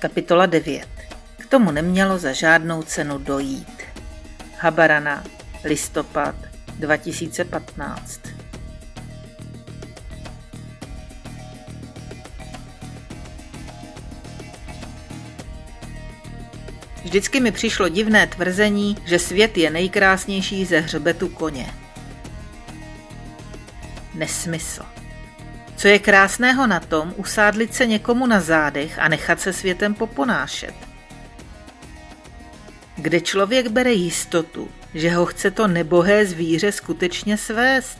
Kapitola 9. K tomu nemělo za žádnou cenu dojít. Habarana, listopad 2015. Vždycky mi přišlo divné tvrzení, že svět je nejkrásnější ze hřbetu koně. Nesmysl. Co je krásného na tom usádlit se někomu na zádech a nechat se světem poponášet? Kde člověk bere jistotu, že ho chce to nebohé zvíře skutečně svést?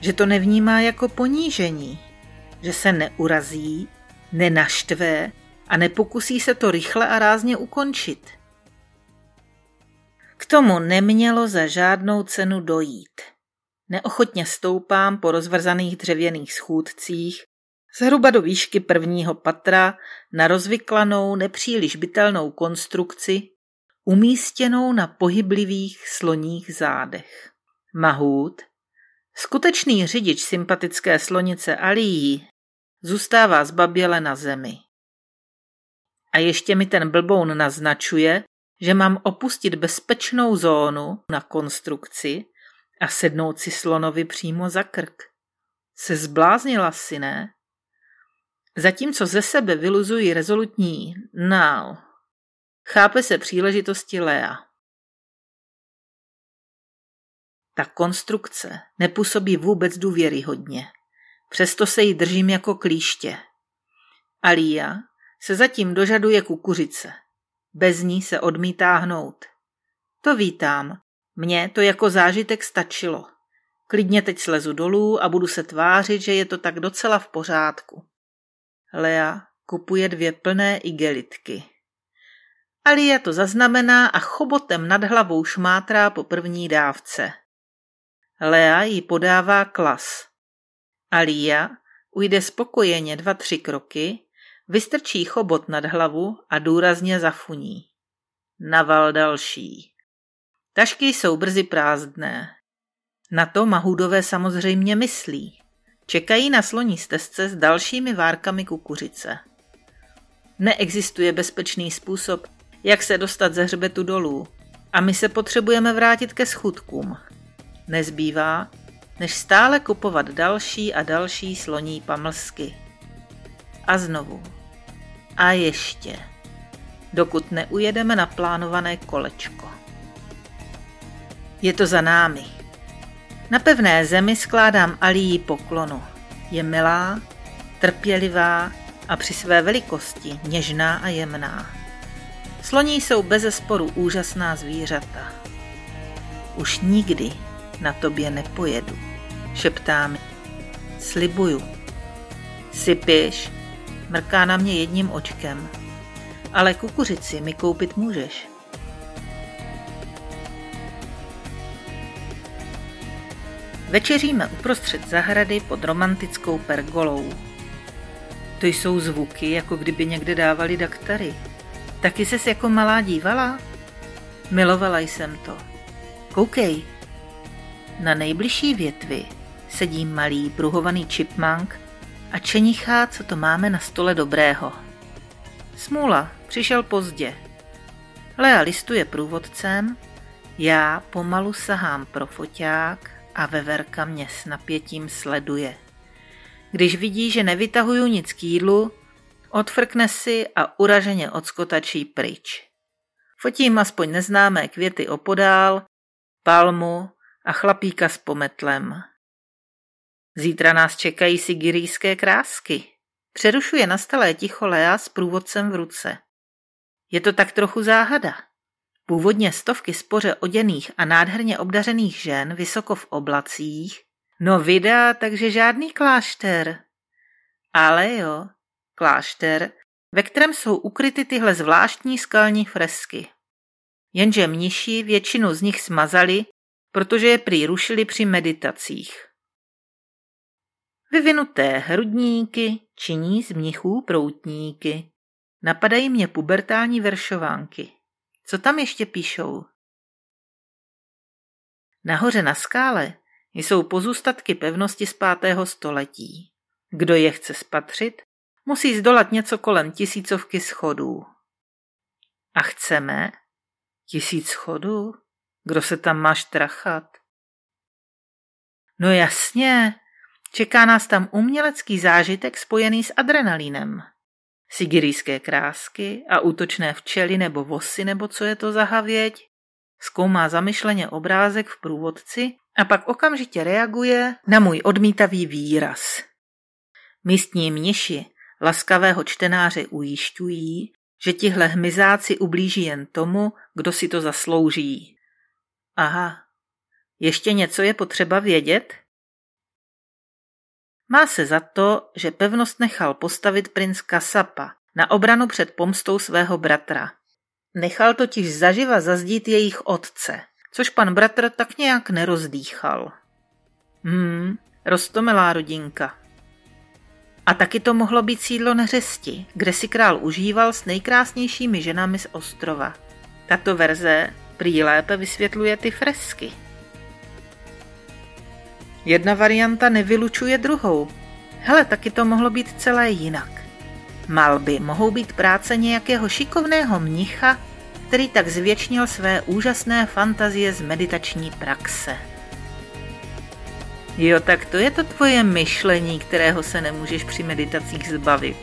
Že to nevnímá jako ponížení? Že se neurazí, nenaštve a nepokusí se to rychle a rázně ukončit? K tomu nemělo za žádnou cenu dojít. Neochotně stoupám po rozvrzaných dřevěných schůdcích, zhruba do výšky prvního patra, na rozvyklanou, nepříliš bytelnou konstrukci, umístěnou na pohyblivých sloních zádech. Mahut, skutečný řidič sympatické slonice Alií, zůstává zbaběle na zemi. A ještě mi ten blboun naznačuje, že mám opustit bezpečnou zónu na konstrukci a sednout si slonovi přímo za krk. Se zbláznila si, ne? Zatímco ze sebe vyluzují rezolutní now, chápe se příležitosti Lea. Ta konstrukce nepůsobí vůbec důvěryhodně. Přesto se jí držím jako klíště. Alia se zatím dožaduje kukuřice. Bez ní se odmítá hnout. To vítám, mně to jako zážitek stačilo. Klidně teď slezu dolů a budu se tvářit, že je to tak docela v pořádku. Lea kupuje dvě plné igelitky. Alia to zaznamená a chobotem nad hlavou šmátrá po první dávce. Lea jí podává klas. Alia ujde spokojeně dva, tři kroky, vystrčí chobot nad hlavu a důrazně zafuní. Naval další. Tašky jsou brzy prázdné. Na to Mahudové samozřejmě myslí. Čekají na sloní stezce s dalšími várkami kukuřice. Neexistuje bezpečný způsob, jak se dostat ze hřbetu dolů a my se potřebujeme vrátit ke schůdkům. Nezbývá, než stále kupovat další a další sloní pamlsky. A znovu. A ještě. Dokud neujedeme na plánované kolečko. Je to za námi. Na pevné zemi skládám Alii poklonu. Je milá, trpělivá a při své velikosti něžná a jemná. Sloní jsou bezesporu úžasná zvířata. Už nikdy na tobě nepojedu, šeptá mi. Slibuju. Sypiš, mrká na mě jedním očkem. Ale kukuřici mi koupit můžeš. Večeříme uprostřed zahrady pod romantickou pergolou. To jsou zvuky, jako kdyby někde dávali daktary. Taky ses jako malá dívala? Milovala jsem to. Koukej. Na nejbližší větvi sedí malý pruhovaný chipmunk a čenichá, co to máme na stole dobrého. Smůla, přišel pozdě. Lea listuje průvodcem, já pomalu sahám pro foťák a veverka mě s napětím sleduje. Když vidí, že nevytahuju nic k jídlu, odfrkne si a uraženě odskotačí pryč. Fotím aspoň neznámé květy opodál, palmu a chlapíka s pometlem. Zítra nás čekají sigirijské krásky. Přerušuje nastalé ticho Lea s průvodcem v ruce. Je to tak trochu záhada. Původně stovky spoře oděných a nádherně obdařených žen vysoko v oblacích, no vydá, takže žádný klášter. Ale jo, klášter, ve kterém jsou ukryty tyhle zvláštní skalní fresky. Jenže mniši většinu z nich smazali, protože je prý rušili při meditacích. Vyvinuté hrudníky činí z mnichů proutníky. Napadají mě pubertální veršovánky. Co tam ještě píšou? Nahoře na skále jsou pozůstatky pevnosti z pátého století. Kdo je chce spatřit, Musí zdolat něco kolem tisícovky schodů. A chceme? Tisíc schodů? Kdo se tam máš trachat? No jasně, čeká nás tam umělecký zážitek spojený s adrenalínem. Sigirijské krásky a útočné včely nebo vosy nebo co je to za havěť. Zkoumá zamyšleně obrázek v průvodci a pak okamžitě reaguje na můj odmítavý výraz. Místní mniši laskavého čtenáře ujišťují, že tihle hmyzáci ublíží jen tomu, kdo si to zaslouží. Aha, ještě něco je potřeba vědět? Má se za to, že pevnost nechal postavit princ Kasapa na obranu před pomstou svého bratra. Nechal totiž zaživa zazdít jejich otce, což pan bratr tak nějak nerozdýchal. Hmm, roztomilá rodinka. A taky to mohlo být sídlo neřesti, kde si král užíval s nejkrásnějšími ženami z ostrova. Tato verze prý lépe vysvětluje ty fresky. Jedna varianta nevylučuje druhou. Hele, taky to mohlo být celé jinak. Malby mohou být práce nějakého šikovného mnicha, který tak zvětšnil své úžasné fantazie z meditační praxe. Jo, tak to je to tvoje myšlení, kterého se nemůžeš při meditacích zbavit.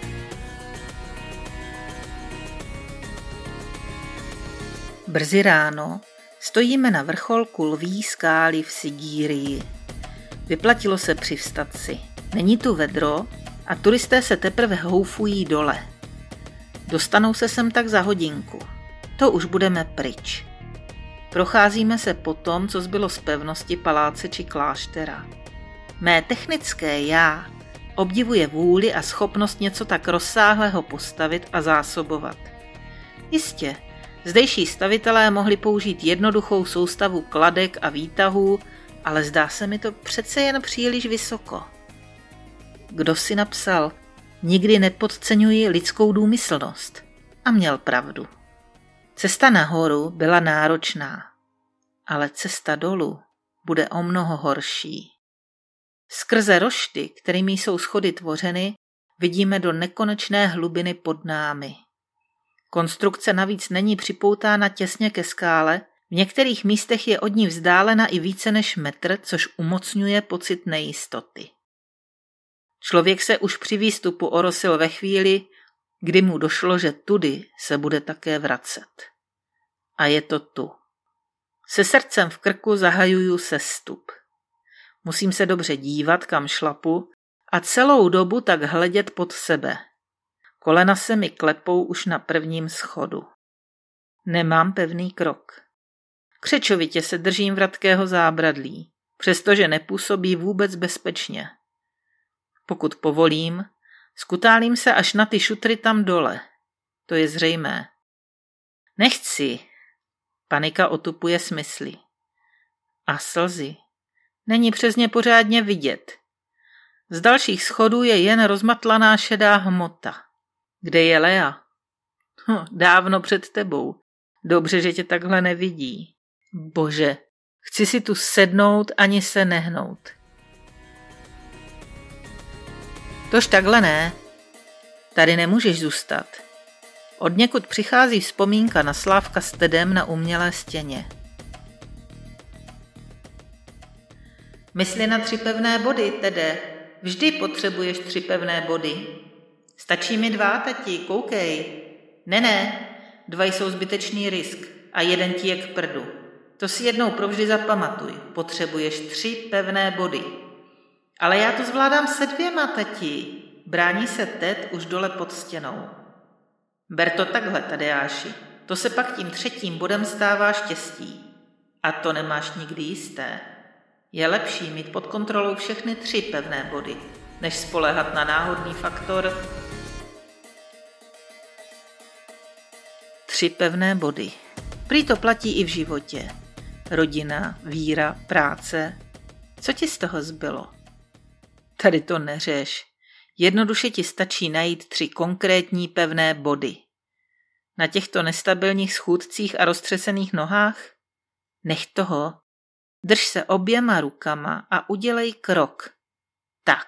Brzy ráno stojíme na vrcholku lví skály v Sigírii. Vyplatilo se přivstat si. Není tu vedro a turisté se teprve houfují dole. Dostanou se sem tak za hodinku. To už budeme pryč. Procházíme se po tom, co zbylo z pevnosti paláce či kláštera. Mé technické já obdivuje vůli a schopnost něco tak rozsáhlého postavit a zásobovat. Jistě, zdejší stavitelé mohli použít jednoduchou soustavu kladek a výtahů, ale zdá se mi to přece jen příliš vysoko. Kdo si napsal, nikdy nepodceňuji lidskou důmyslnost. A měl pravdu. Cesta nahoru byla náročná, ale cesta dolů bude o mnoho horší. Skrze rošty, kterými jsou schody tvořeny, vidíme do nekonečné hlubiny pod námi. Konstrukce navíc není připoutána těsně ke skále, v některých místech je od ní vzdálena i více než metr, což umocňuje pocit nejistoty. Člověk se už při výstupu orosil ve chvíli, kdy mu došlo, že tudy se bude také vracet. A je to tu. Se srdcem v krku zahajuju sestup. Musím se dobře dívat, kam šlapu a celou dobu tak hledět pod sebe. Kolena se mi klepou už na prvním schodu. Nemám pevný krok. Křečovitě se držím vratkého zábradlí, přestože nepůsobí vůbec bezpečně. Pokud povolím, skutálím se až na ty šutry tam dole. To je zřejmé. Nechci. Panika otupuje smysly. A slzy. Není přes ně pořádně vidět. Z dalších schodů je jen rozmatlaná šedá hmota. Kde je Lea? Hm, dávno před tebou. Dobře, že tě takhle nevidí. Bože, chci si tu sednout ani se nehnout. Tož takhle ne. Tady nemůžeš zůstat. Od někud přichází vzpomínka na Slávka s Tedem na umělé stěně. Mysli na tři pevné body, Tede. Vždy potřebuješ tři pevné body. Stačí mi dva, tati, koukej. Ne, ne, dva jsou zbytečný risk a jeden ti je k prdu. To si jednou provždy zapamatuj. Potřebuješ tři pevné body. Ale já to zvládám se dvěma, tati. Brání se Ted už dole pod stěnou. Ber to takhle, Tadeáši. To se pak tím třetím bodem stává štěstí. A to nemáš nikdy jisté. Je lepší mít pod kontrolou všechny tři pevné body, než spolehat na náhodný faktor. Tři pevné body. Prý to platí i v životě. Rodina, víra, práce. Co ti z toho zbylo? Tady to neřeš. Jednoduše ti stačí najít tři konkrétní pevné body. Na těchto nestabilních schůdcích a roztřesených nohách? Nech toho. Drž se oběma rukama a udělej krok. Tak.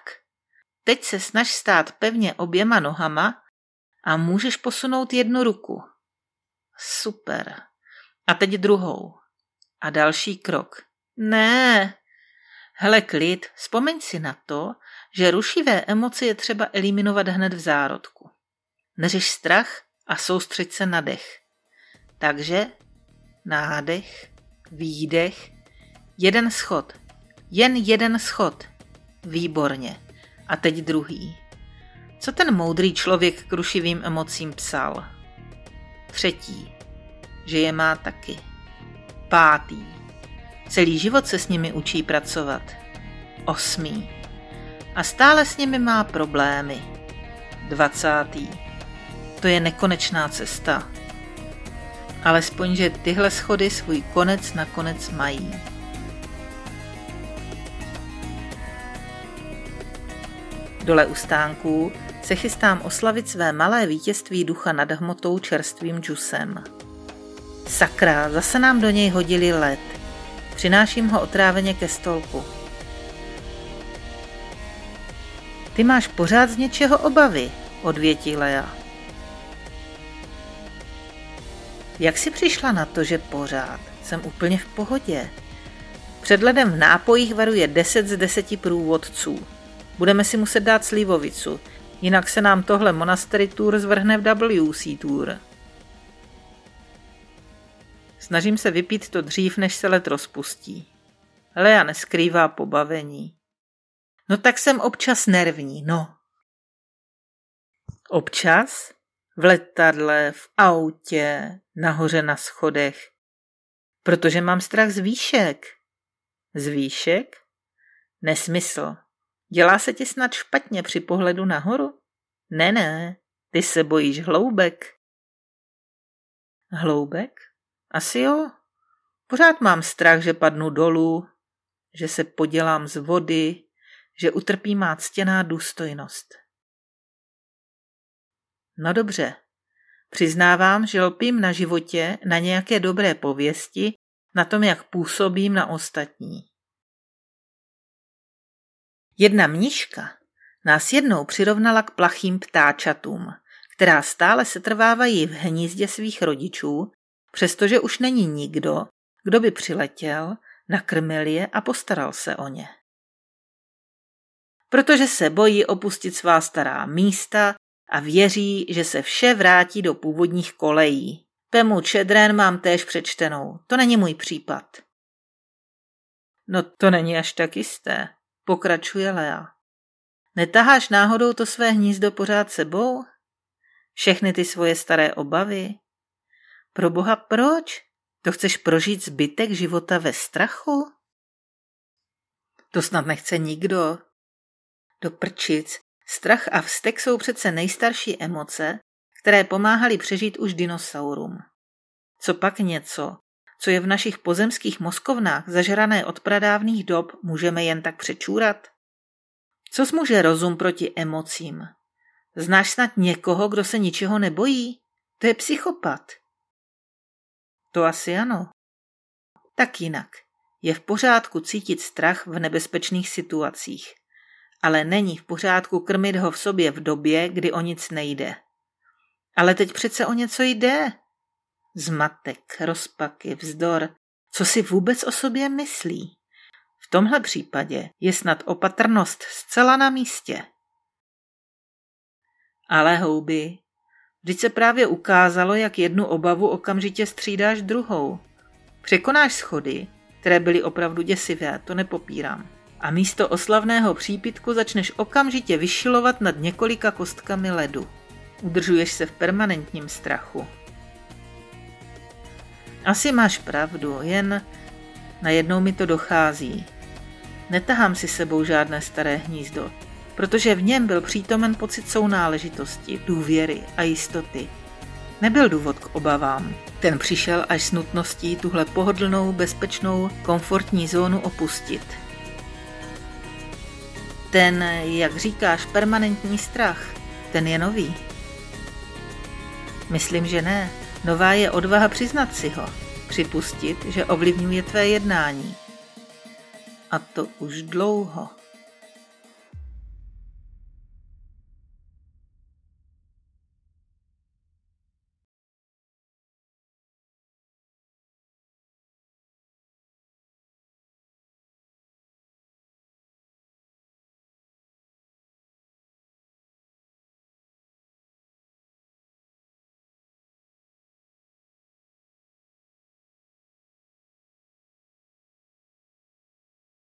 Teď se snaž stát pevně oběma nohama a můžeš posunout jednu ruku. Super. A teď druhou. A další krok. Ne. Hele, klid, vzpomeň si na to, že rušivé emoce je třeba eliminovat hned v zárodku. Neřeš strach a soustřeď se na dech. Takže nádech, výdech, jeden schod, jen jeden schod. Výborně. A teď druhý. Co ten moudrý člověk k rušivým emocím psal? Třetí. Že je má taky. Pátý. Celý život se s nimi učí pracovat. Osmý. A stále s nimi má problémy. Dvacátý. To je nekonečná cesta. Alespoň, že tyhle schody svůj konec nakonec mají. Dole u stánků se chystám oslavit své malé vítězství ducha nad hmotou čerstvým džusem. Sakra, zase nám do něj hodili led. Přináším ho otráveně ke stolku. Ty máš pořád z něčeho obavy, odvětí Lea. Jak jsi přišla na to, že pořád? Jsem úplně v pohodě. Před ledem v nápojích varuje 10 z 10 průvodců. Budeme si muset dát slivovicu, jinak se nám tohle Monastery Tour zvrhne v WC Tour. Snažím se vypít to dřív, než se let rozpustí. Lea neskrývá pobavení. No tak jsem občas nervní, no. Občas? V letadle, v autě, nahoře na schodech. Protože mám strach z výšek. Z výšek? Nesmysl. Dělá se ti snad špatně při pohledu nahoru? Ne, ne, ty se bojíš hloubek. Hloubek? Asi jo. Pořád mám strach, že padnu dolů, že se podělám z vody, že utrpí má ctěná důstojnost. No dobře, přiznávám, že lpím na životě, na nějaké dobré pověsti, na tom, jak působím na ostatní. Jedna mniška nás jednou přirovnala k plachým ptáčatům, která stále se trvávají v hnízdě svých rodičů, přestože už není nikdo, kdo by přiletěl, nakrmil je a postaral se o ně. Protože se bojí opustit svá stará místa a věří, že se vše vrátí do původních kolejí. Pemu Čedren mám též přečtenou, to není můj případ. No to není až tak jisté, pokračuje Lea. Netaháš náhodou to své hnízdo pořád sebou? Všechny ty svoje staré obavy? Pro boha proč? To chceš prožít zbytek života ve strachu? To snad nechce nikdo. Do prčic, strach a vztek jsou přece nejstarší emoce, které pomáhaly přežít už dinosaurům. Co pak něco, co je v našich pozemských mozkovnách zažrané od pradávných dob, můžeme jen tak přečůrat? Co smůže rozum proti emocím? Znáš snad někoho, kdo se ničeho nebojí? To je psychopat. To asi ano. Tak jinak. Je v pořádku cítit strach v nebezpečných situacích. Ale není v pořádku krmit ho v sobě v době, kdy o nic nejde. Ale teď přece o něco jde. Zmatek, rozpaky, vzdor. Co si vůbec o sobě myslí? V tomhle případě je snad opatrnost zcela na místě. Ale houby, vždyť se právě ukázalo, jak jednu obavu okamžitě střídáš druhou. Překonáš schody, které byly opravdu děsivé, to nepopírám. A místo oslavného přípitku začneš okamžitě vyšilovat nad několika kostkami ledu. Udržuješ se v permanentním strachu. Asi máš pravdu, jen najednou mi to dochází. Netahám si sebou žádné staré hnízdo, protože v něm byl přítomen pocit sounáležitosti, důvěry a jistoty. Nebyl důvod k obavám. Ten přišel až s nutností tuhle pohodlnou, bezpečnou, komfortní zónu opustit. Ten, jak říkáš, permanentní strach, ten je nový. Myslím, že ne. Nová je odvaha přiznat si ho, připustit, že ovlivňuje tvé jednání. A to už dlouho.